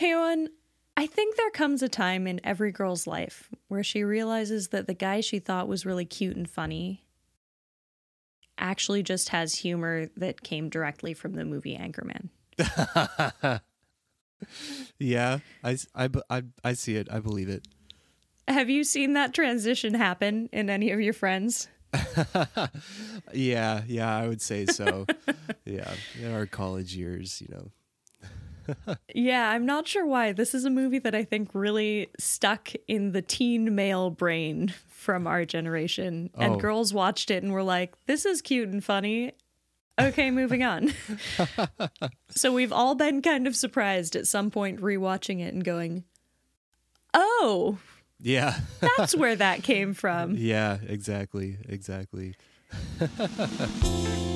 Hey, Owen, I think there comes a time in every girl's life where she realizes that the guy she thought was really cute and funny actually just has humor that came directly from the movie Anchorman. yeah, I, I, I, I see it. I believe it. Have you seen that transition happen in any of your friends? yeah, yeah, I would say so. yeah, in our college years, you know. Yeah, I'm not sure why. This is a movie that I think really stuck in the teen male brain from our generation. And oh. girls watched it and were like, this is cute and funny. Okay, moving on. so we've all been kind of surprised at some point rewatching it and going, oh, yeah. that's where that came from. Yeah, exactly. Exactly.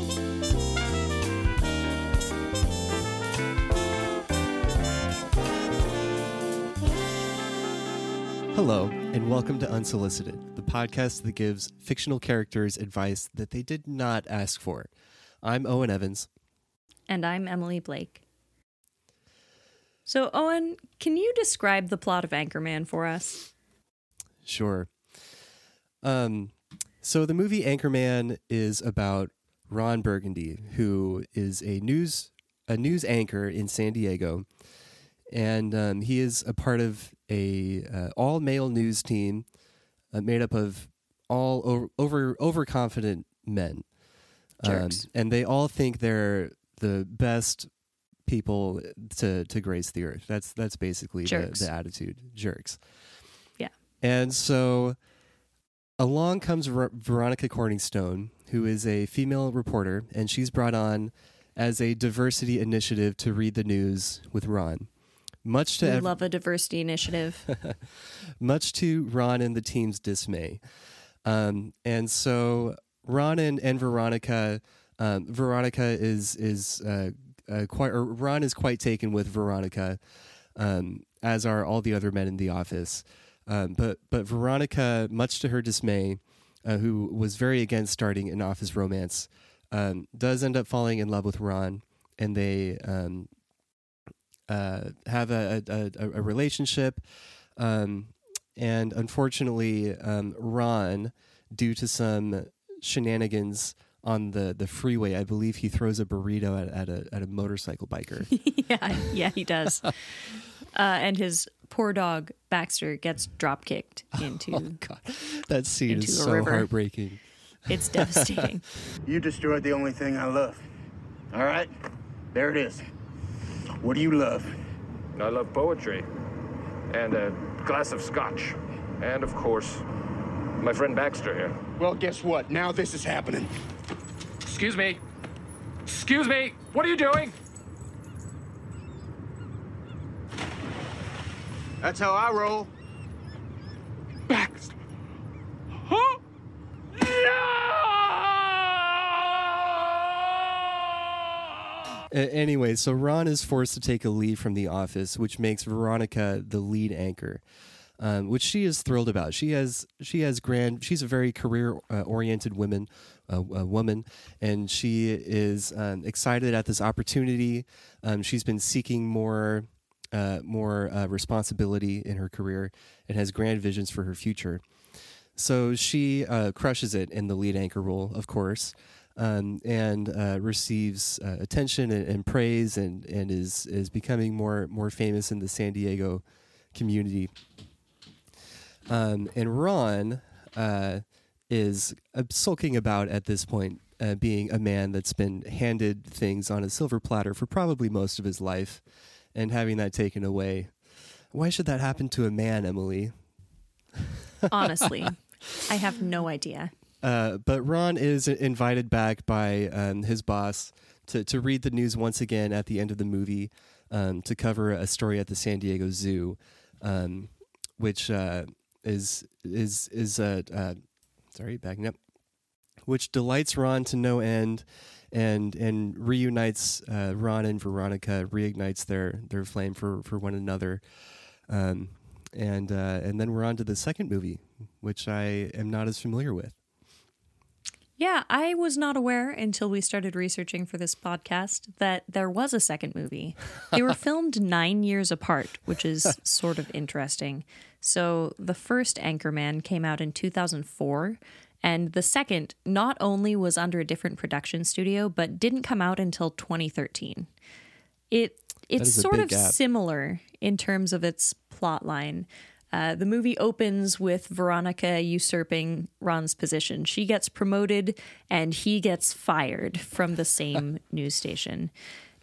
Hello, and welcome to Unsolicited, the podcast that gives fictional characters advice that they did not ask for. I'm Owen Evans. And I'm Emily Blake. So, Owen, can you describe the plot of Anchorman for us? Sure. Um, so, the movie Anchorman is about Ron Burgundy, who is a news a news anchor in San Diego, and um, he is a part of a uh, all male news team uh, made up of all over, over overconfident men. Um, and they all think they're the best people to to grace the earth. That's that's basically the, the, attitude. Jerks. Yeah. And so along comes Ver- Veronica Corningstone, who is a female reporter, and she's brought on as a diversity initiative to read the news with Ron. Much to we ev- love a diversity initiative. much to Ron and the team's dismay. Um, and so Ron and, and Veronica, um, Veronica is is uh, uh, quite, or Ron is quite taken with Veronica, um, as are all the other men in the office. Um, but but Veronica, much to her dismay, uh, who was very against starting an office romance, um, does end up falling in love with Ron, and they um, uh, have a, a, a, relationship. Um, and unfortunately, um, Ron, due to some shenanigans on the, the freeway, I believe he throws a burrito at, at a at a motorcycle biker. yeah, yeah, he does. uh, and his poor dog Baxter gets drop kicked into. Oh God, that scene is so river. heartbreaking. It's devastating. you destroyed the only thing I love. All right, there it is. What do you love? I love poetry and a glass of scotch. And, of course, my friend Baxter here. Well, guess what? Now this is happening. Excuse me. Excuse me. What are you doing? That's how I roll. Anyway, so Ron is forced to take a leave from the office, which makes Veronica the lead anchor, um, which she is thrilled about. She has she has grand. She's a very career uh, oriented woman, uh, woman, and she is um, excited at this opportunity. Um, she's been seeking more. Uh, more uh, responsibility in her career and has grand visions for her future. So she uh, crushes it in the lead anchor role, of course um, and uh, receives uh, attention and, and, praise and, and is, is becoming more, more famous in the San Diego community. Um, and Ron uh, is sulking about at this point, uh, being a man that's been handed things on a silver platter for probably most of his life and having that taken away. Why should that happen to a man, Emily? Honestly, I have no idea. Uh, but Ron is invited back by um, his boss to, to read the news once again at the end of the movie um, to cover a story at the San Diego Zoo, um, which uh, is is is uh, uh, sorry backing up, which delights Ron to no end, and and reunites uh, Ron and Veronica, reignites their their flame for for one another. Um, and uh, and then we're on to the second movie, which I am not as familiar with. Yeah, I was not aware until we started researching for this podcast that there was a second movie. They were filmed nine years apart, which is sort of interesting. So the first Anchorman came out in 2004, and the second not only was under a different production studio, but didn't come out until 2013. It it's sort of gap. similar in terms of its plot line. Uh, the movie opens with Veronica usurping Ron's position. She gets promoted and he gets fired from the same news station.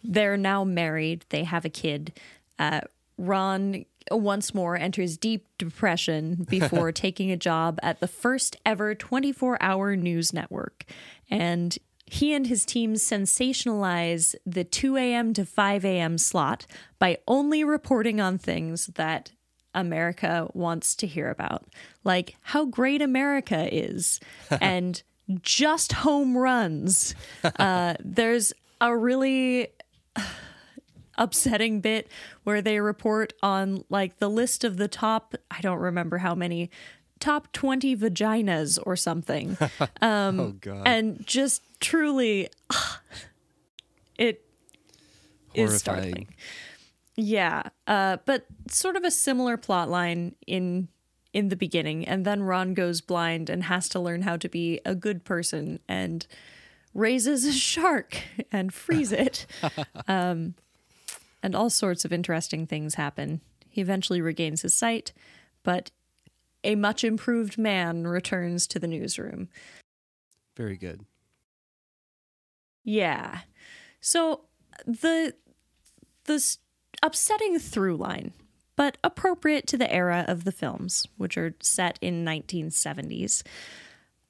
They're now married, they have a kid. Uh, Ron once more enters deep depression before taking a job at the first ever 24 hour news network. And he and his team sensationalize the 2 a.m. to 5 a.m. slot by only reporting on things that America wants to hear about, like how great America is and just home runs. Uh, there's a really upsetting bit where they report on like the list of the top, I don't remember how many, top 20 vaginas or something. Um, oh God. And just truly, it is Horrifying. startling. Yeah, uh, but sort of a similar plot line in in the beginning, and then Ron goes blind and has to learn how to be a good person and raises a shark and frees it. um, and all sorts of interesting things happen. He eventually regains his sight, but a much improved man returns to the newsroom. Very good. Yeah. So the the upsetting through line, but appropriate to the era of the films, which are set in 1970s.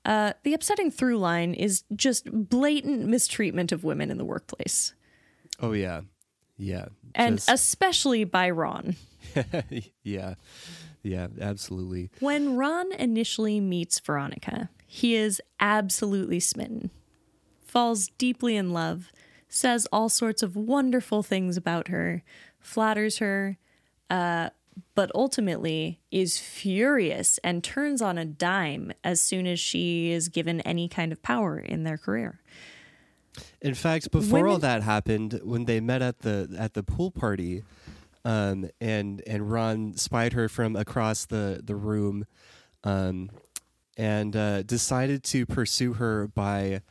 Uh, the upsetting through line is just blatant mistreatment of women in the workplace, Oh yeah, yeah, and Just- especially by Ron. yeah, yeah, absolutely. When Ron initially meets Veronica, he is absolutely smitten, falls deeply in love, says all sorts of wonderful things about her, flatters her, uh, but ultimately is furious and turns on a dime as soon as she is given any kind of power in their career. In fact, before all that happened, when they met at the at the pool party, um, and and Ron spied her from across the the room, um, and uh, decided to pursue her by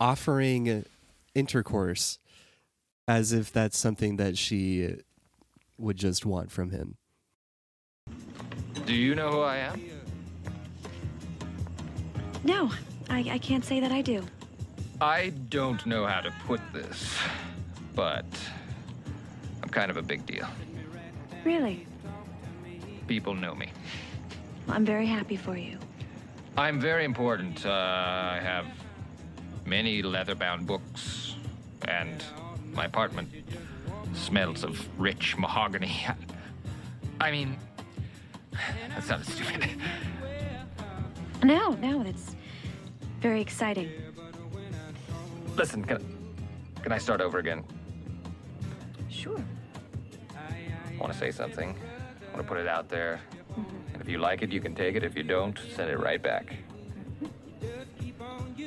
offering intercourse, as if that's something that she would just want from him. Do you know who I am? No, I, I can't say that I do. I don't know how to put this, but I'm kind of a big deal. Really? People know me. Well, I'm very happy for you. I'm very important. Uh, I have many leather-bound books, and my apartment smells of rich mahogany. I mean, that sounds stupid. No, no, that's very exciting. Listen, can I, can I start over again? Sure. I want to say something. I want to put it out there. Mm-hmm. And if you like it, you can take it. If you don't, send it right back. Mm-hmm.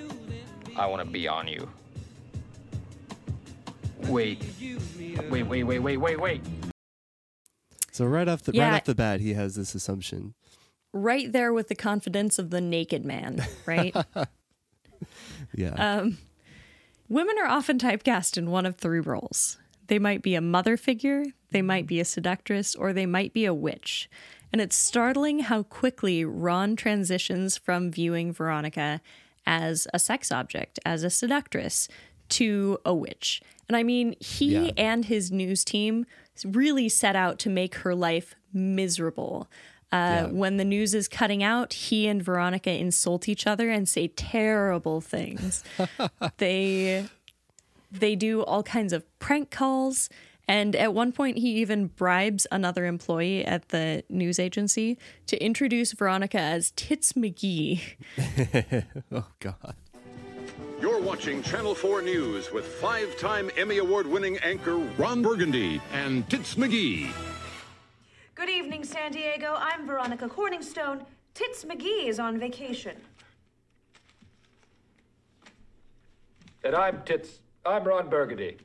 I want to be on you. Wait. Wait, wait, wait, wait, wait, wait. So right off the Yeah. right off the bat, he has this assumption. Right there with the confidence of the naked man, right? Yeah, um, Women are often typecast in one of three roles. They might be a mother figure, they might be a seductress, or they might be a witch. And it's startling how quickly Ron transitions from viewing Veronica as a sex object, as a seductress, to a witch. And I mean, he Yeah. and his news team really set out to make her life miserable. Uh, Yeah. When the news is cutting out, he and Veronica insult each other and say terrible things. they they do all kinds of prank calls and at one point he even bribes another employee at the news agency to introduce Veronica as Tits McGee. oh God. You're watching Channel 4 News with five time Emmy Award winning anchor Ron Burgundy and Tits McGee. Good evening, San Diego. I'm Veronica Corningstone. Tits McGee is on vacation. And I'm Tits. I'm Ron Burgundy.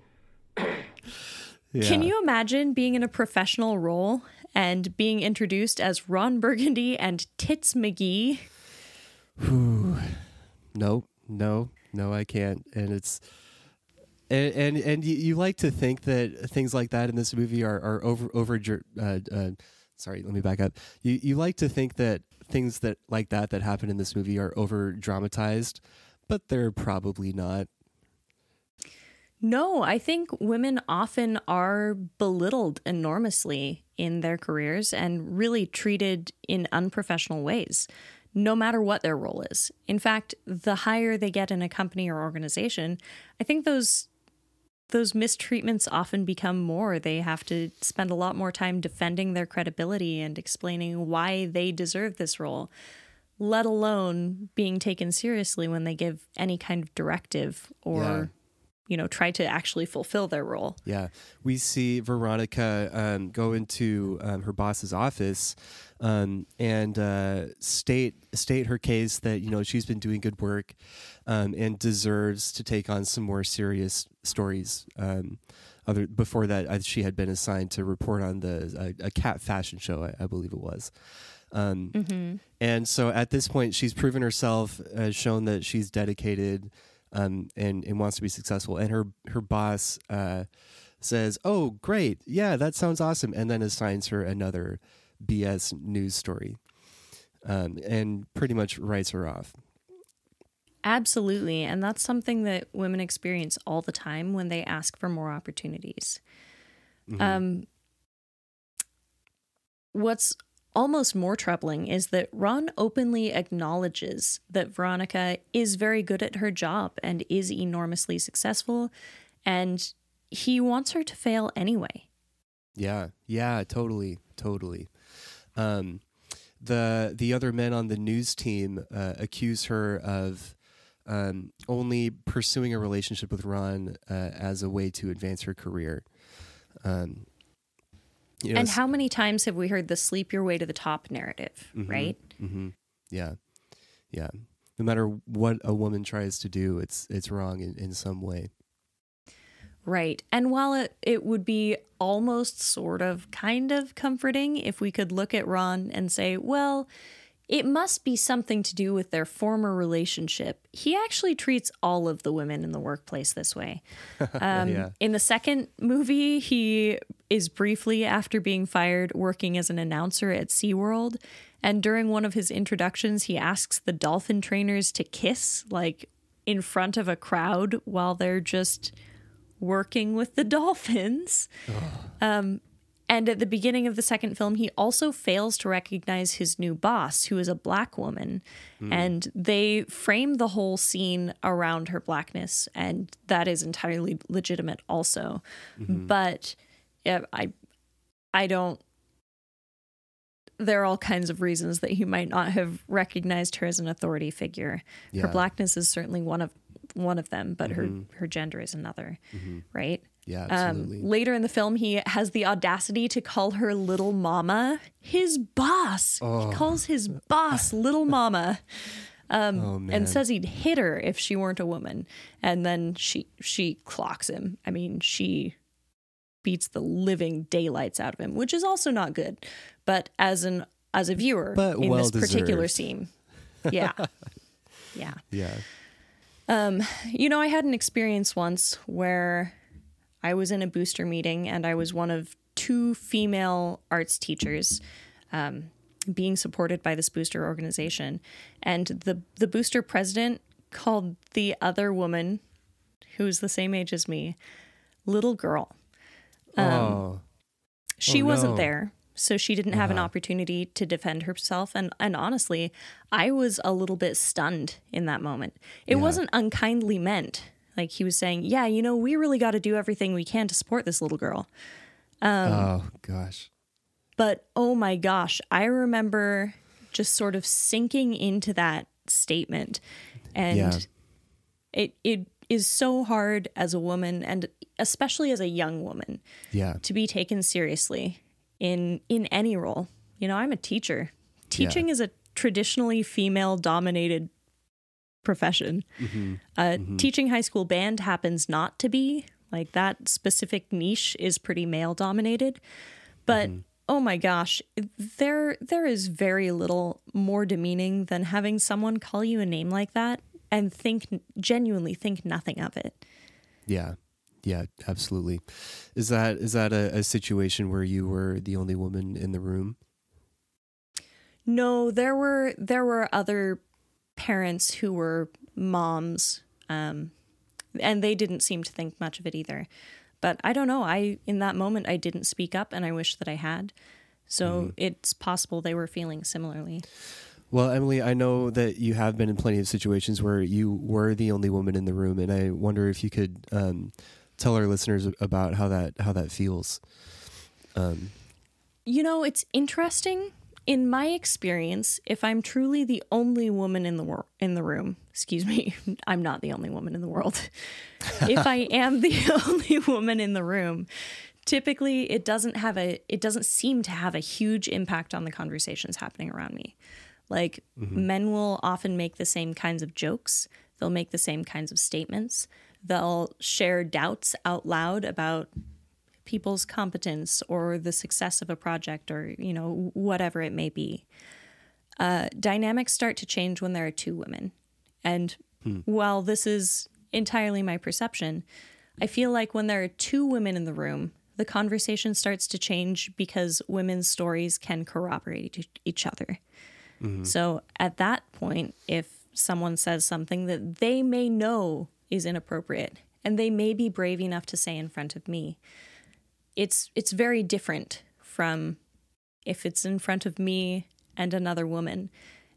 Yeah. Can you imagine being in a professional role and being introduced as Ron Burgundy and Tits McGee? No, no, no, I can't. And it's and and, and you, you like to think that things like that in this movie are are over over. Uh, uh, sorry, let me back up. You you like to think that things that like that that happen in this movie are over dramatized, but they're probably not. No, I think women often are belittled enormously in their careers and really treated in unprofessional ways, no matter what their role is. In fact, the higher they get in a company or organization, I think those those mistreatments often become more. They have to spend a lot more time defending their credibility and explaining why they deserve this role, let alone being taken seriously when they give any kind of directive or Yeah. You know, try to actually fulfill their role. Yeah, we see Veronica um, go into um, her boss's office um, and uh, state state her case that you know she's been doing good work um, and deserves to take on some more serious stories. Um, other before that, she had been assigned to report on the a, a cat fashion show, I, I believe it was. Um, And so at this point, she's proven herself, uh, shown that she's dedicated um, and, and wants to be successful. And her her boss uh, says, "Oh, great, yeah, that sounds awesome," and then assigns her another BS news story, um, and pretty much writes her off. Absolutely. And that's something that women experience all the time when they ask for more opportunities. Um, what's almost more troubling is that Ron openly acknowledges that Veronica is very good at her job and is enormously successful, and he wants her to fail anyway. Yeah, yeah, totally, totally. Um, the the other men on the news team uh, accuse her of um, only pursuing a relationship with Ron uh, as a way to advance her career. Um, you know, and how many times have we heard the sleep your way to the top narrative, right? Mm-hmm. Yeah, yeah. No matter what a woman tries to do, it's it's wrong in, in some way. Right. And while it, it would be almost sort of kind of comforting if we could look at Ron and say, well, it must be something to do with their former relationship. He actually treats all of the women in the workplace this way. Um, Yeah. In the second movie, he is briefly, after being fired, working as an announcer at SeaWorld. And during one of his introductions, he asks the dolphin trainers to kiss, like in front of a crowd while they're just working with the dolphins. Um, and at the beginning of the second film, he also fails to recognize his new boss, who is a black woman. Hmm. And they frame the whole scene around her blackness, and that is entirely legitimate, also. Mm-hmm. But yeah, I, I don't. There are all kinds of reasons that he might not have recognized her as an authority figure. Yeah. Her blackness is certainly one of one of them, but her mm-hmm. her gender is another, mm-hmm. right? Yeah, Um, later in the film, he has the audacity to call her little mama, his boss. Oh. He calls his boss little mama, um, oh and says he'd hit her if she weren't a woman. And then she she clocks him. I mean, she beats the living daylights out of him, which is also not good. But as an as a viewer But in this well particular scene, yeah, yeah. yeah. Um, you know, I had an experience once where I was in a booster meeting and I was one of two female arts teachers um, being supported by this booster organization. And the, the booster president called the other woman, who's the same age as me, little girl. oh. She Oh, wasn't there, so she didn't have an Uh-huh. opportunity to defend herself. And and honestly, I was a little bit stunned in that moment. It Yeah. wasn't unkindly meant. Like he was saying, "Yeah, you know, we really got to do everything we can to support this little girl." Um, oh gosh. But oh my gosh, I remember just sort of sinking into that statement, and Yeah. it it is so hard as a woman, and especially as a young woman, Yeah. to be taken seriously in in any role. You know, I'm a teacher. Teaching is a traditionally female dominated profession. Mm-hmm. Uh, mm-hmm. Teaching high school band happens not to be like that specific niche is pretty male dominated, but. Mm-hmm. Oh my gosh, there there is very little more demeaning than having someone call you a name like that and think genuinely think nothing of it. Yeah. Yeah, absolutely. Is that is that a, a situation where you were the only woman in the room? No, there were there were other parents who were moms, um, and they didn't seem to think much of it either. But I don't know. I in that moment I didn't speak up, and I wish that I had. So mm-hmm. it's possible they were feeling similarly. Well, Emily, I know that you have been in plenty of situations where you were the only woman in the room, and I wonder if you could um, tell our listeners about how that how that feels. Um, you know, it's interesting in my experience, if I'm truly the only woman in the wor- in the room, excuse me, I'm not the only woman in the world. if I am the only woman in the room, typically it doesn't have a it doesn't seem to have a huge impact on the conversations happening around me. Like mm-hmm. men will often make the same kinds of jokes, they'll make the same kinds of statements, they'll share doubts out loud about people's competence or the success of a project or you know whatever it may be uh, dynamics start to change when there are two women and hmm. while this is entirely my perception i feel like when there are two women in the room the conversation starts to change because women's stories can corroborate each other mm-hmm. so at that point if someone says something that they may know is inappropriate and they may be brave enough to say in front of me it's it's very different from if it's in front of me and another woman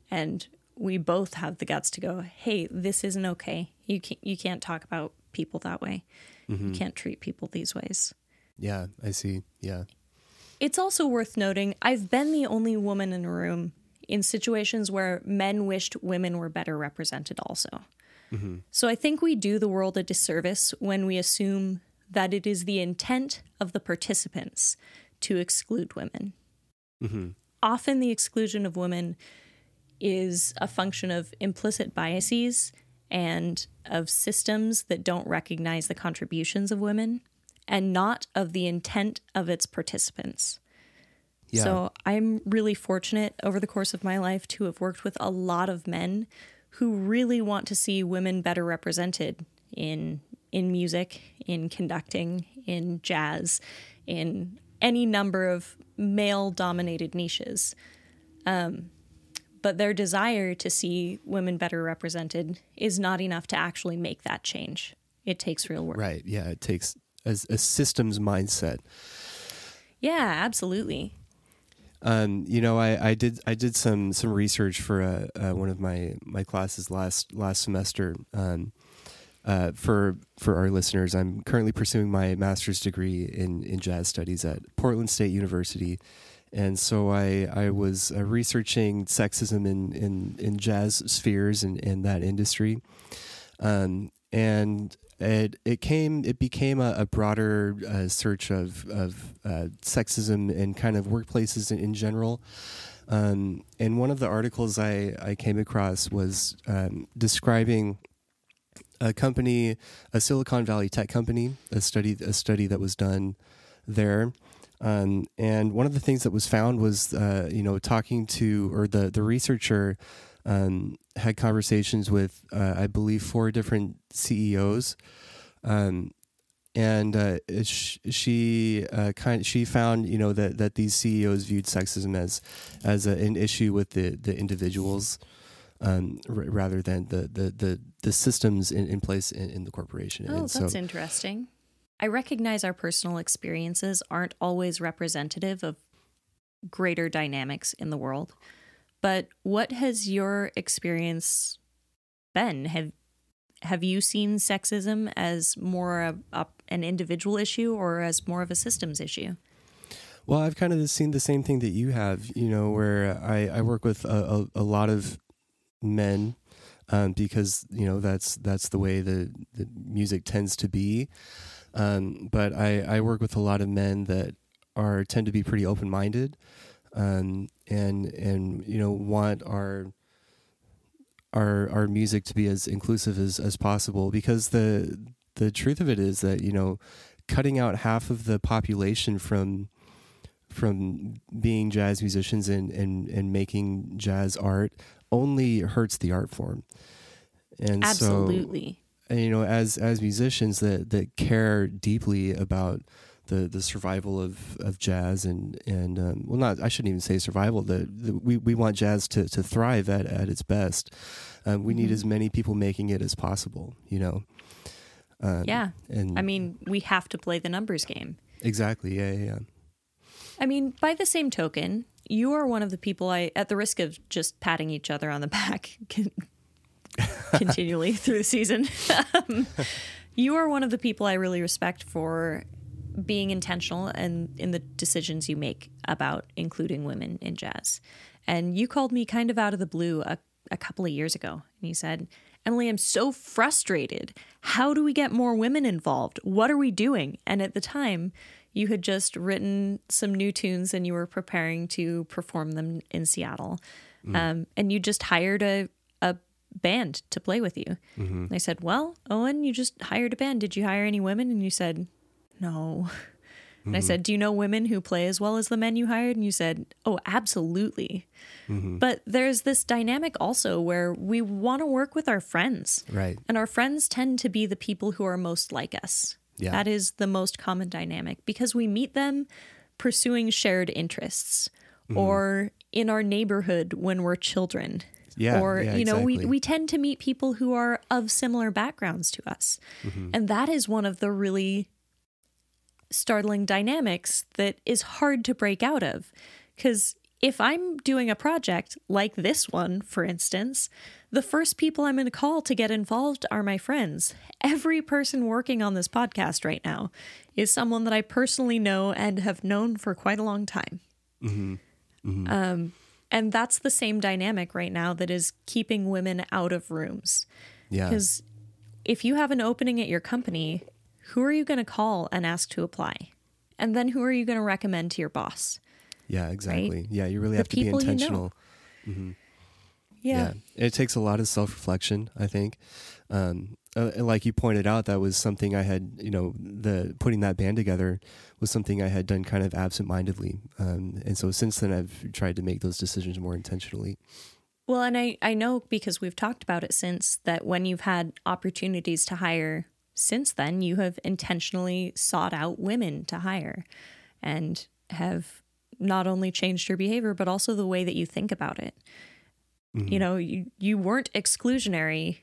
and we both have the guts to go hey this isn't okay. You can't you can't talk about people that way. Mm-hmm. you can't treat people these ways. Yeah i see. Yeah. It's also worth noting i've been the only woman in a room in situations where men wished women were better represented also. Mm-hmm. so i think we do the world a disservice when we assume that it is the intent of the participants to exclude women. Mm-hmm. Often, the exclusion of women is a function of implicit biases and of systems that don't recognize the contributions of women and not of the intent of its participants. Yeah. So I'm really fortunate over the course of my life to have worked with a lot of men who really want to see women better represented in in music, in conducting, in jazz, in any number of male dominated niches. Um, but their desire to see women better represented is not enough to actually make that change. It takes real work. Right. Yeah. It takes a, a systems mindset. Yeah, absolutely. Um, you know, I, I did I did some some research for uh, uh, one of my my classes last last semester. Um, uh, for for our listeners, I'm currently pursuing my master's degree in in jazz studies at Portland State University, and so I I was uh, researching sexism in in in jazz spheres and in, that industry, um, and it it came it became a, a broader uh, search of of uh, sexism and kind of workplaces in, in general. Um, and one of the articles I, I came across was um, describing a company, a Silicon Valley tech company, a study a study that was done there. Um, and one of the things that was found was, uh, you know, talking to or the the researcher um, had conversations with, uh, I believe, four different CEOs, um, and uh, she uh, kind she found, you know, that that these CEOs viewed sexism as as a, an issue with the the individuals um, r- rather than the the the, the systems in, in place in, in the corporation. Oh, and that's so, interesting. I recognize our personal experiences aren't always representative of greater dynamics in the world. But what has your experience been? Have have you seen sexism as more a, a, an individual issue or as more of a systems issue? Well, I've kind of seen the same thing that you have, you know, where I, I work with a, a, a lot of men um, because you know that's that's the way the, the music tends to be. Um, but I, I work with a lot of men that are tend to be pretty open minded, um, and and you know want our our our music to be as inclusive as as possible because the the truth of it is that you know cutting out half of the population from from being jazz musicians and and and making jazz art only hurts the art form. And absolutely. so, and, you know as as musicians that that care deeply about the the survival of of jazz and and um, well not I shouldn't even say survival the, the we we want jazz to to thrive at at its best. Um, we mm-hmm. need as many people making it as possible you know? Um, yeah. and I mean we have to play the numbers game. Exactly. Yeah yeah, yeah. I mean by the same token you are one of the people I at the risk of just patting each other on the back continually through the season um, you are one of the people I really respect for being intentional and in the decisions you make about including women in jazz. And you called me kind of out of the blue a, a couple of years ago. And you said, Emily, I'm so frustrated. How do we get more women involved? What are we doing? And at the time, you had just written some new tunes and you were preparing to perform them in Seattle. Mm. Um, and you just hired a, a band to play with you. Mm-hmm. I said, Well, Owen, you just hired a band. Did you hire any women? And you said, no. And mm-hmm. I said, Do you know women who play as well as the men you hired? And you said, Oh, absolutely. Mm-hmm. But there's this dynamic also where we want to work with our friends. Right. And our friends tend to be the people who are most like us. Yeah. That is the most common dynamic because we meet them pursuing shared interests mm-hmm. or in our neighborhood when we're children. Yeah, or yeah, you know exactly. we we tend to meet people who are of similar backgrounds to us. Mm-hmm. And that is one of the really startling dynamics that is hard to break out of. Because if I'm doing a project like this one, for instance, the first people I'm going to call to get involved are my friends. Every person working on this podcast right now is someone that I personally know and have known for quite a long time. Mm-hmm. Mm-hmm. Um, and that's the same dynamic right now that is keeping women out of rooms. Yeah. Because if you have an opening at your company, who are you going to call and ask to apply? And then who are you going to recommend to your boss? Yeah, exactly. Right? Yeah, you really have to be intentional. You know. mm-hmm. yeah. yeah. It takes a lot of self reflection, I think. Um, uh, like you pointed out, that was something I had, you know, the putting that band together was something I had done kind of absent mindedly. Um, and so since then, I've tried to make those decisions more intentionally. Well, and I, I know because we've talked about it since that when you've had opportunities to hire since then, you have intentionally sought out women to hire and have not only changed your behavior, but also the way that you think about it. Mm-hmm. You know, you, you weren't exclusionary.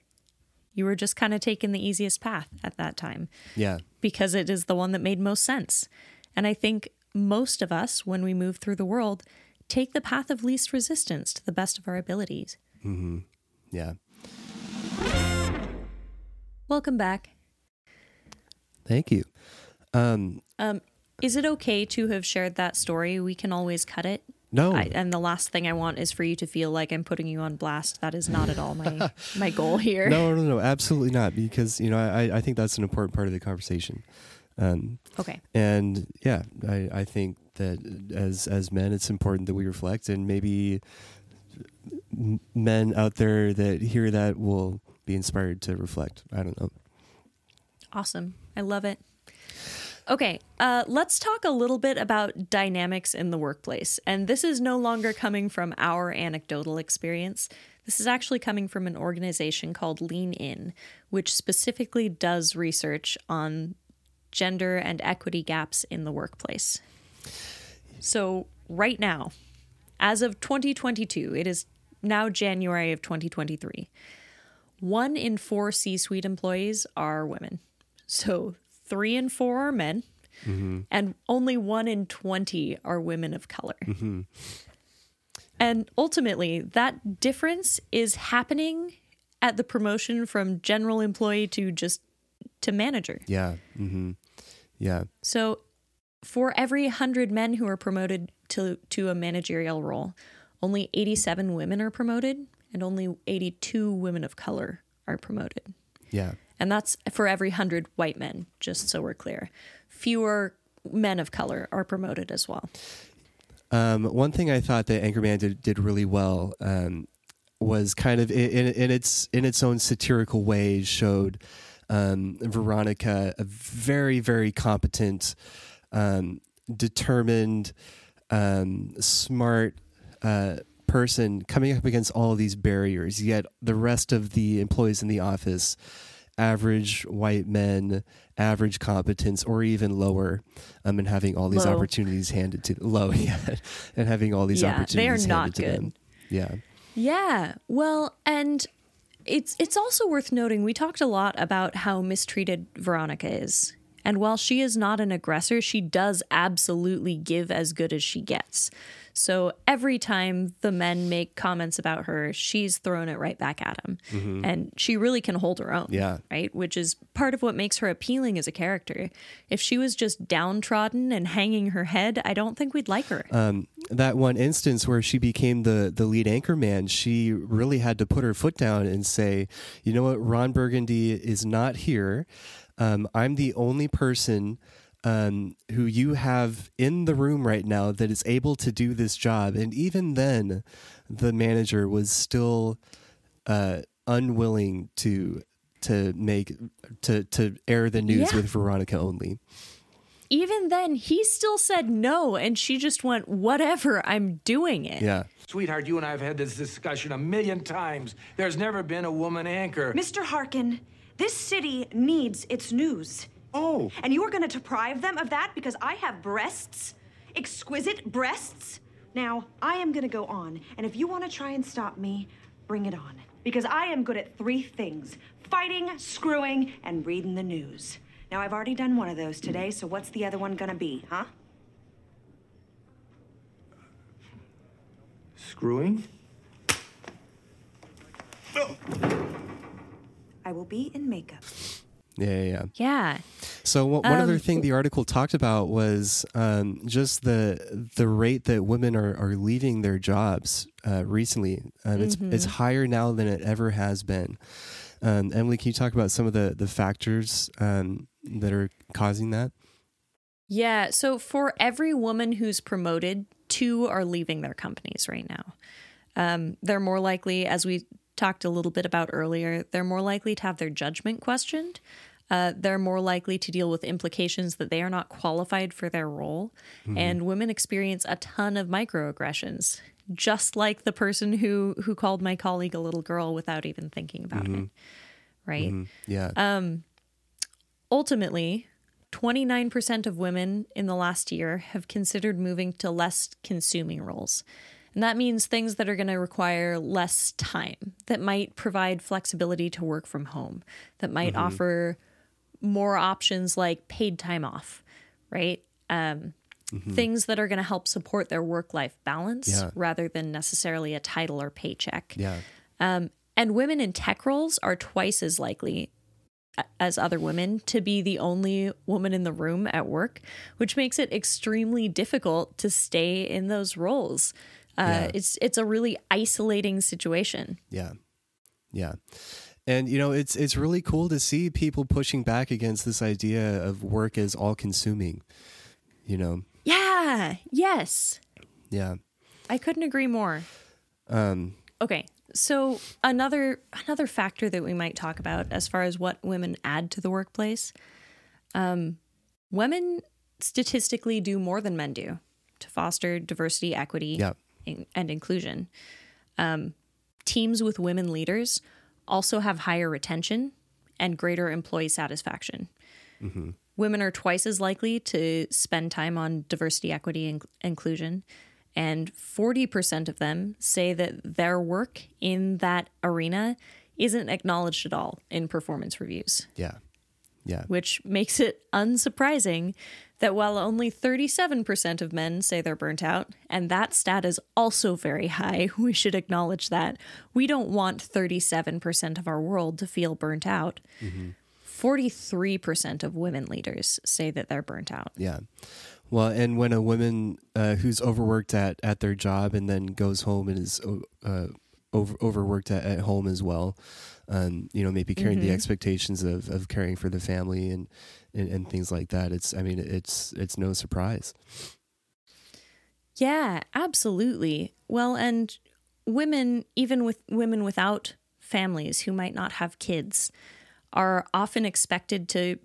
You were just kind of taking the easiest path at that time. Yeah. Because it is the one that made most sense. And I think most of us, when we move through the world, take the path of least resistance to the best of our abilities. Mm-hmm. Yeah. Welcome back. Thank you. Um, um, is it okay to have shared that story? We can always cut it. No. I, and the last thing I want is for you to feel like I'm putting you on blast. That is not at all my my goal here. No, no, no, absolutely not. Because you know, I I think that's an important part of the conversation. Um, okay. And yeah, I I think that as as men, it's important that we reflect, and maybe men out there that hear that will be inspired to reflect. I don't know. Awesome. I love it. Okay, uh, let's talk a little bit about dynamics in the workplace. And this is no longer coming from our anecdotal experience. This is actually coming from an organization called Lean In, which specifically does research on gender and equity gaps in the workplace. So, right now, as of 2022, it is now January of 2023, one in four C suite employees are women. So three in four are men, mm-hmm. and only one in 20 are women of color. Mm-hmm. And ultimately, that difference is happening at the promotion from general employee to just to manager. Yeah. Mm-hmm. Yeah. So for every 100 men who are promoted to, to a managerial role, only 87 women are promoted and only 82 women of color are promoted. Yeah. And that's for every 100 white men, just so we're clear. Fewer men of color are promoted as well. Um, one thing I thought that Anchorman did, did really well, um, was kind of in, in its in its own satirical way showed um, Veronica a very very competent, um, determined, um, smart. Uh, person coming up against all these barriers yet the rest of the employees in the office average white men, average competence, or even lower, um, and having all these low. opportunities handed to low, yeah, and having all these yeah, opportunities they are not good. Them. Yeah, yeah. Well, and it's it's also worth noting we talked a lot about how mistreated Veronica is. And while she is not an aggressor, she does absolutely give as good as she gets. So every time the men make comments about her, she's thrown it right back at him. Mm-hmm. And she really can hold her own. Yeah. Right. Which is part of what makes her appealing as a character. If she was just downtrodden and hanging her head, I don't think we'd like her. Um, that one instance where she became the, the lead anchor man, she really had to put her foot down and say, you know what, Ron Burgundy is not here. Um, I'm the only person um, who you have in the room right now that is able to do this job. And even then, the manager was still uh, unwilling to to make to to air the news yeah. with Veronica only. Even then, he still said no, and she just went, "Whatever, I'm doing it." Yeah. Sweetheart, you and I have had this discussion a million times. There's never been a woman anchor. Mr. Harken, this city needs its news. Oh. And you are going to deprive them of that because I have breasts? Exquisite breasts? Now, I am going to go on, and if you want to try and stop me, bring it on. Because I am good at three things fighting, screwing, and reading the news. Now, I've already done one of those today, so what's the other one going to be, huh? Screwing? I will be in makeup. Yeah, yeah, yeah. Yeah. So one um, other thing the article talked about was um, just the the rate that women are, are leaving their jobs uh, recently. Um, it's mm-hmm. it's higher now than it ever has been. Um, Emily, can you talk about some of the the factors um, that are causing that? Yeah. So for every woman who's promoted, two are leaving their companies right now. Um, they're more likely, as we talked a little bit about earlier, they're more likely to have their judgment questioned. Uh, they're more likely to deal with implications that they are not qualified for their role. Mm-hmm. And women experience a ton of microaggressions, just like the person who who called my colleague a little girl without even thinking about mm-hmm. it. Right? Mm-hmm. Yeah. Um, ultimately, 29% of women in the last year have considered moving to less consuming roles. And that means things that are going to require less time, that might provide flexibility to work from home, that might mm-hmm. offer more options like paid time off, right? Um, mm-hmm. Things that are going to help support their work life balance yeah. rather than necessarily a title or paycheck. Yeah. Um, and women in tech roles are twice as likely as other women to be the only woman in the room at work, which makes it extremely difficult to stay in those roles. Uh, yeah. It's it's a really isolating situation. Yeah, yeah, and you know it's it's really cool to see people pushing back against this idea of work as all consuming. You know. Yeah. Yes. Yeah. I couldn't agree more. Um. Okay. So another another factor that we might talk about as far as what women add to the workplace, um, women statistically do more than men do to foster diversity, equity, yep and inclusion. Um, teams with women leaders also have higher retention and greater employee satisfaction. Mm-hmm. Women are twice as likely to spend time on diversity, equity, and inclusion. And 40% of them say that their work in that arena isn't acknowledged at all in performance reviews. Yeah. Yeah. Which makes it unsurprising that while only 37% of men say they're burnt out, and that stat is also very high, we should acknowledge that. We don't want 37% of our world to feel burnt out. Mm-hmm. 43% of women leaders say that they're burnt out. Yeah. Well, and when a woman uh, who's overworked at, at their job and then goes home and is uh, over, overworked at, at home as well, um, you know, maybe carrying mm-hmm. the expectations of, of caring for the family and, and, and things like that. It's, I mean, it's, it's no surprise. Yeah, absolutely. Well, and women, even with women without families who might not have kids, are often expected to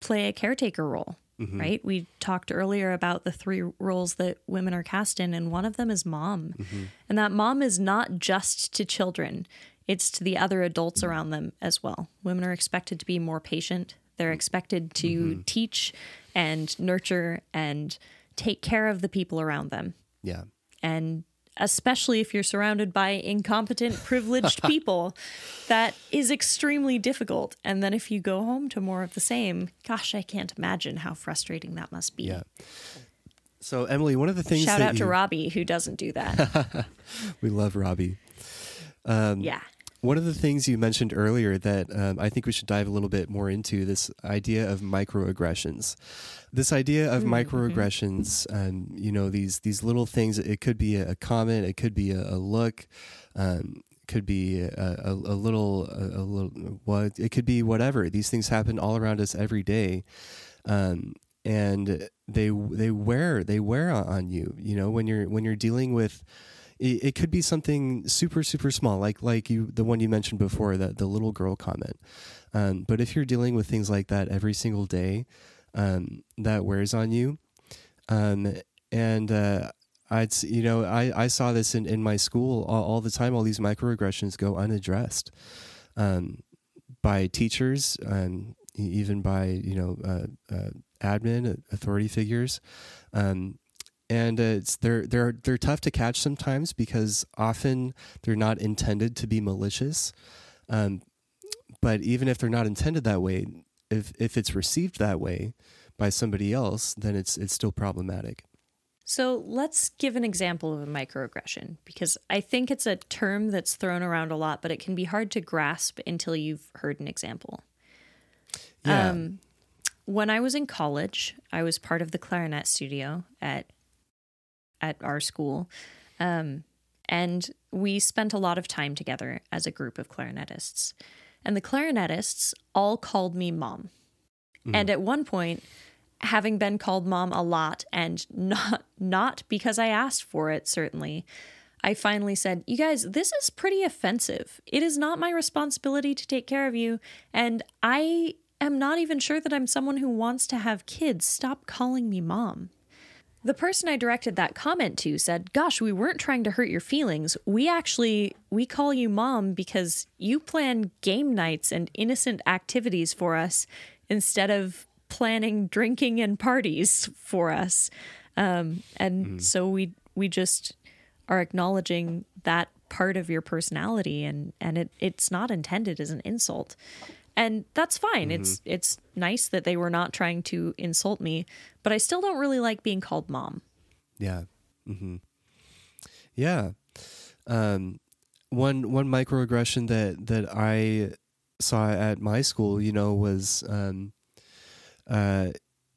play a caretaker role. Mm-hmm. Right? We talked earlier about the three roles that women are cast in, and one of them is mom. Mm-hmm. And that mom is not just to children, it's to the other adults around them as well. Women are expected to be more patient, they're expected to mm-hmm. teach and nurture and take care of the people around them. Yeah. And especially if you're surrounded by incompetent, privileged people, that is extremely difficult. And then if you go home to more of the same, gosh, I can't imagine how frustrating that must be. Yeah. So, Emily, one of the things shout out you... to Robbie who doesn't do that. we love Robbie. Um, yeah. One of the things you mentioned earlier that um, I think we should dive a little bit more into this idea of microaggressions. This idea of mm-hmm. microaggressions, um, you know, these these little things. It could be a comment, it could be a, a look, um, could be a, a, a little, a, little what it could be whatever. These things happen all around us every day, um, and they they wear they wear on you. You know, when you're when you're dealing with it, it, could be something super super small like like you the one you mentioned before that the little girl comment. Um, but if you're dealing with things like that every single day um, that wears on you. Um, and uh, I'd you know I, I saw this in, in my school all, all the time all these microaggressions go unaddressed um, by teachers and even by you know uh, uh, admin authority figures. Um, and it's they're they're they're tough to catch sometimes because often they're not intended to be malicious. Um, but even if they're not intended that way, if if it's received that way by somebody else, then it's it's still problematic. So let's give an example of a microaggression because I think it's a term that's thrown around a lot, but it can be hard to grasp until you've heard an example. Yeah. Um, when I was in college, I was part of the clarinet studio at at our school. Um, and we spent a lot of time together as a group of clarinetists. And the clarinetists all called me mom. Mm. And at one point, having been called mom a lot and not not because I asked for it certainly, I finally said, "You guys, this is pretty offensive. It is not my responsibility to take care of you, and I am not even sure that I'm someone who wants to have kids. Stop calling me mom." The person I directed that comment to said, "Gosh, we weren't trying to hurt your feelings. We actually we call you mom because you plan game nights and innocent activities for us instead of planning drinking and parties for us." Um, and mm. so we we just are acknowledging that part of your personality and and it it's not intended as an insult and that's fine. Mm-hmm. It's it's nice that they were not trying to insult me, but I still don't really like being called mom. Yeah. Mm-hmm. Yeah. Um, one one microaggression that that I saw at my school, you know, was um, uh,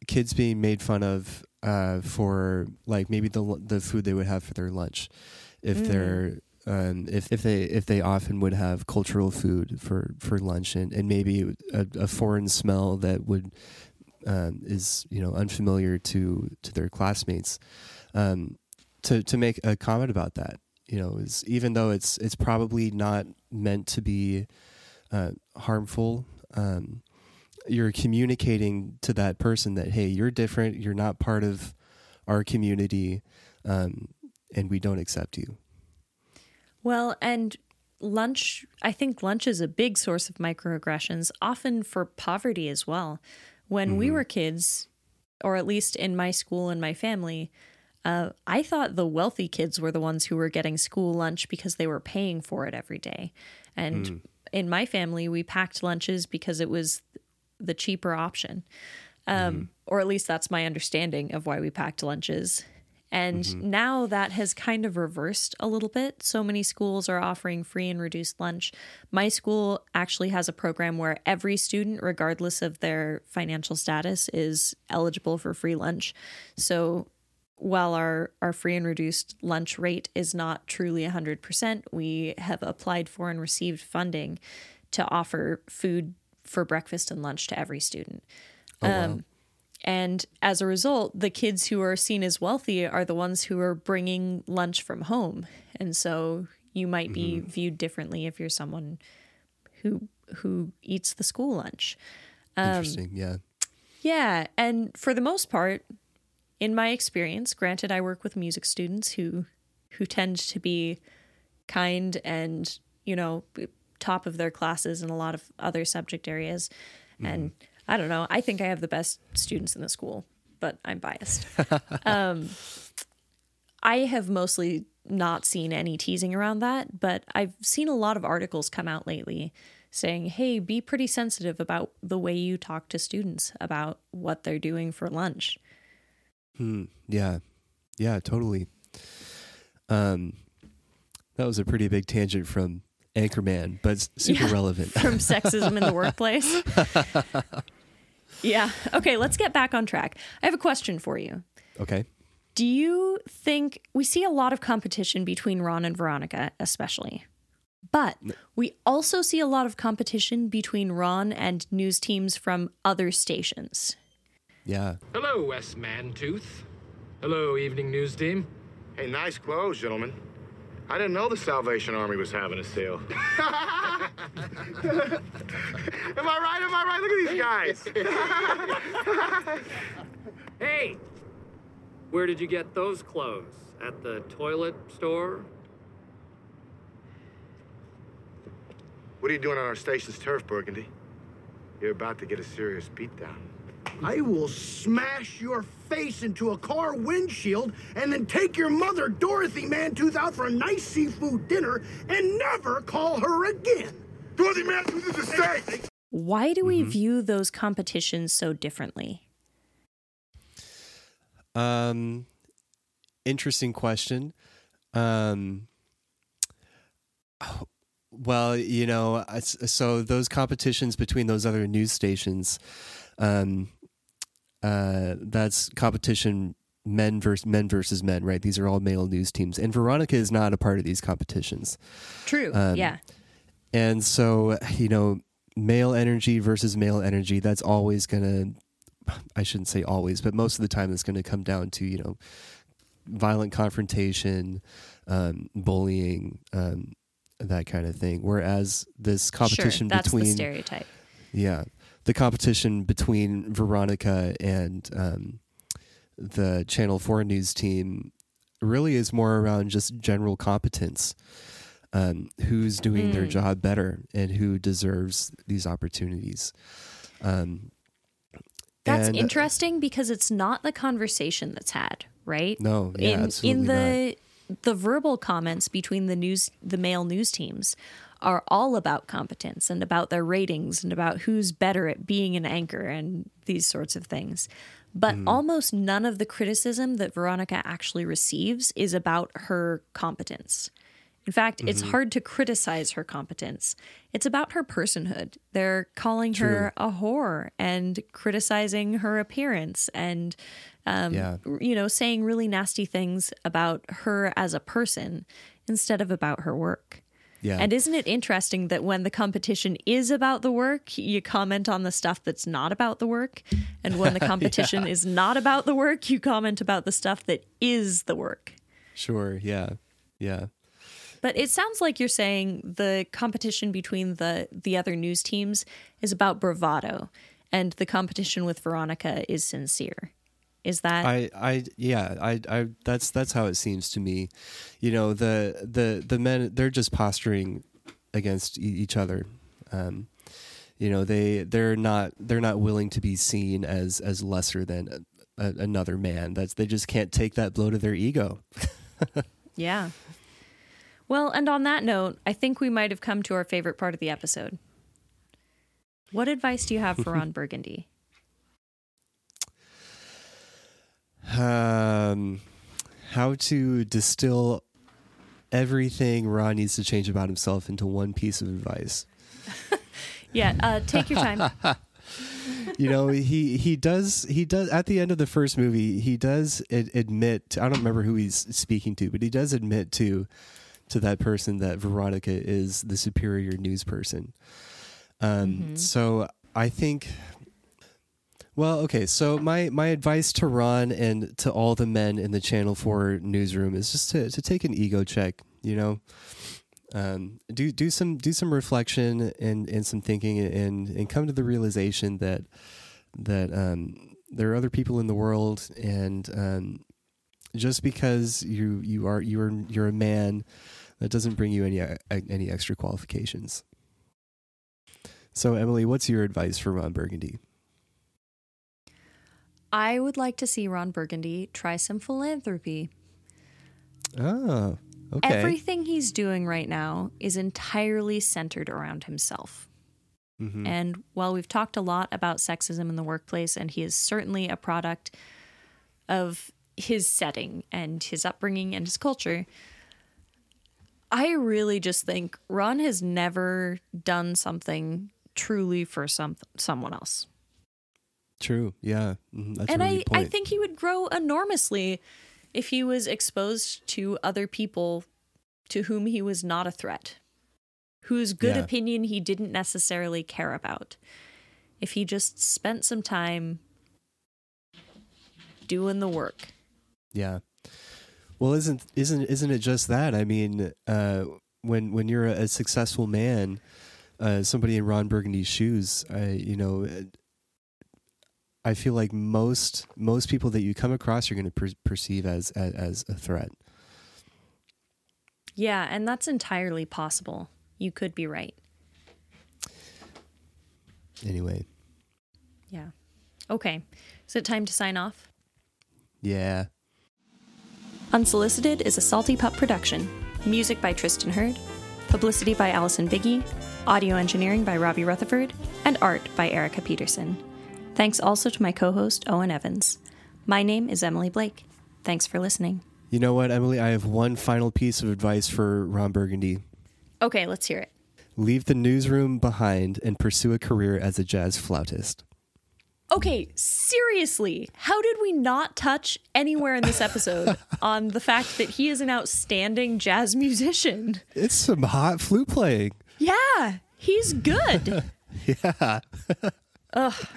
kids being made fun of uh, for like maybe the the food they would have for their lunch if mm. they're um, if, if they if they often would have cultural food for, for lunch and, and maybe a, a foreign smell that would um, is you know unfamiliar to to their classmates um, to to make a comment about that you know is even though it's it's probably not meant to be uh, harmful um, you're communicating to that person that hey you're different you're not part of our community um, and we don't accept you well, and lunch, I think lunch is a big source of microaggressions, often for poverty as well. When mm-hmm. we were kids, or at least in my school and my family, uh, I thought the wealthy kids were the ones who were getting school lunch because they were paying for it every day. And mm. in my family, we packed lunches because it was the cheaper option. Um, mm. Or at least that's my understanding of why we packed lunches. And mm-hmm. now that has kind of reversed a little bit. So many schools are offering free and reduced lunch. My school actually has a program where every student, regardless of their financial status, is eligible for free lunch. So while our, our free and reduced lunch rate is not truly 100%, we have applied for and received funding to offer food for breakfast and lunch to every student. Oh, wow. Um, and as a result, the kids who are seen as wealthy are the ones who are bringing lunch from home. And so you might be mm-hmm. viewed differently if you're someone who who eats the school lunch. Um, Interesting, yeah. Yeah, and for the most part, in my experience, granted I work with music students who who tend to be kind and, you know, top of their classes in a lot of other subject areas. Mm-hmm. And I don't know, I think I have the best students in the school, but I'm biased. um, I have mostly not seen any teasing around that, but I've seen a lot of articles come out lately saying, hey, be pretty sensitive about the way you talk to students about what they're doing for lunch. Hmm. Yeah. Yeah, totally. Um, that was a pretty big tangent from Anchorman, but super yeah, relevant. from sexism in the workplace. yeah. Okay, let's get back on track. I have a question for you. Okay. Do you think we see a lot of competition between Ron and Veronica, especially? But we also see a lot of competition between Ron and news teams from other stations. Yeah. Hello, Wes Mantooth. Hello, evening news team. Hey, nice clothes, gentlemen. I didn't know the Salvation Army was having a sale. Am I right? Am I right? Look at these guys. hey, where did you get those clothes? At the toilet store? What are you doing on our station's turf, Burgundy? You're about to get a serious beatdown. I will smash your face into a car windshield and then take your mother, Dorothy Mantooth, out for a nice seafood dinner and never call her again. Dorothy Mantooth is a steak! Why do we mm-hmm. view those competitions so differently? Um, interesting question. Um, well, you know, so those competitions between those other news stations, um, uh, that's competition men versus men versus men, right? These are all male news teams, and Veronica is not a part of these competitions. True. Um, yeah. And so, you know, male energy versus male energy. That's always gonna. I shouldn't say always, but most of the time, it's going to come down to you know, violent confrontation, um, bullying, um, that kind of thing. Whereas this competition sure, that's between the stereotype. Yeah, the competition between Veronica and um, the Channel Four news team really is more around just general competence. Um, who's doing mm. their job better and who deserves these opportunities. Um, that's and, interesting because it's not the conversation that's had, right? No, yeah, in, absolutely in the not. the verbal comments between the news the male news teams are all about competence and about their ratings and about who's better at being an anchor and these sorts of things. But mm. almost none of the criticism that Veronica actually receives is about her competence. In fact, mm-hmm. it's hard to criticize her competence. It's about her personhood. They're calling True. her a whore and criticizing her appearance and, um, yeah. you know, saying really nasty things about her as a person instead of about her work. Yeah. And isn't it interesting that when the competition is about the work, you comment on the stuff that's not about the work? And when the competition yeah. is not about the work, you comment about the stuff that is the work? Sure. Yeah. Yeah. But it sounds like you're saying the competition between the the other news teams is about bravado and the competition with Veronica is sincere. Is that I I yeah I I that's that's how it seems to me. You know the the the men they're just posturing against e- each other. Um, you know they they're not they're not willing to be seen as as lesser than a, a, another man. That's they just can't take that blow to their ego. yeah. Well, and on that note, I think we might have come to our favorite part of the episode. What advice do you have for Ron Burgundy? Um, how to distill everything Ron needs to change about himself into one piece of advice. yeah, uh, take your time. you know, he he does he does at the end of the first movie he does ad- admit. I don't remember who he's speaking to, but he does admit to to that person that Veronica is the superior news person. Um, mm-hmm. So I think well, okay. So my my advice to Ron and to all the men in the Channel Four newsroom is just to to take an ego check. you know, um, do do some do some reflection and and some thinking and and come to the realization that that um, there are other people in the world and um, just because you you are you're you're a man that doesn't bring you any any extra qualifications. So Emily, what's your advice for Ron Burgundy? I would like to see Ron Burgundy try some philanthropy. Oh, okay. Everything he's doing right now is entirely centered around himself. Mm-hmm. And while we've talked a lot about sexism in the workplace, and he is certainly a product of his setting and his upbringing and his culture, I really just think Ron has never done something truly for some someone else. True. Yeah. Mm-hmm. And really I, I think he would grow enormously if he was exposed to other people to whom he was not a threat, whose good yeah. opinion he didn't necessarily care about. If he just spent some time doing the work. Yeah. Well, isn't isn't isn't it just that? I mean, uh, when when you're a, a successful man, uh, somebody in Ron Burgundy's shoes, uh, you know, I feel like most most people that you come across you're going to per- perceive as, as as a threat. Yeah, and that's entirely possible. You could be right. Anyway. Yeah. Okay. Is it time to sign off? Yeah. Unsolicited is a Salty Pup production. Music by Tristan Hurd, publicity by Allison Biggie, audio engineering by Robbie Rutherford, and art by Erica Peterson. Thanks also to my co host, Owen Evans. My name is Emily Blake. Thanks for listening. You know what, Emily? I have one final piece of advice for Ron Burgundy. Okay, let's hear it. Leave the newsroom behind and pursue a career as a jazz flautist. Okay, seriously, how did we not touch anywhere in this episode on the fact that he is an outstanding jazz musician? It's some hot flute playing. Yeah, he's good. yeah. Ugh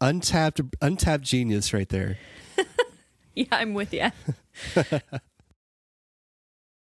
untapped untapped genius right there. yeah, I'm with you.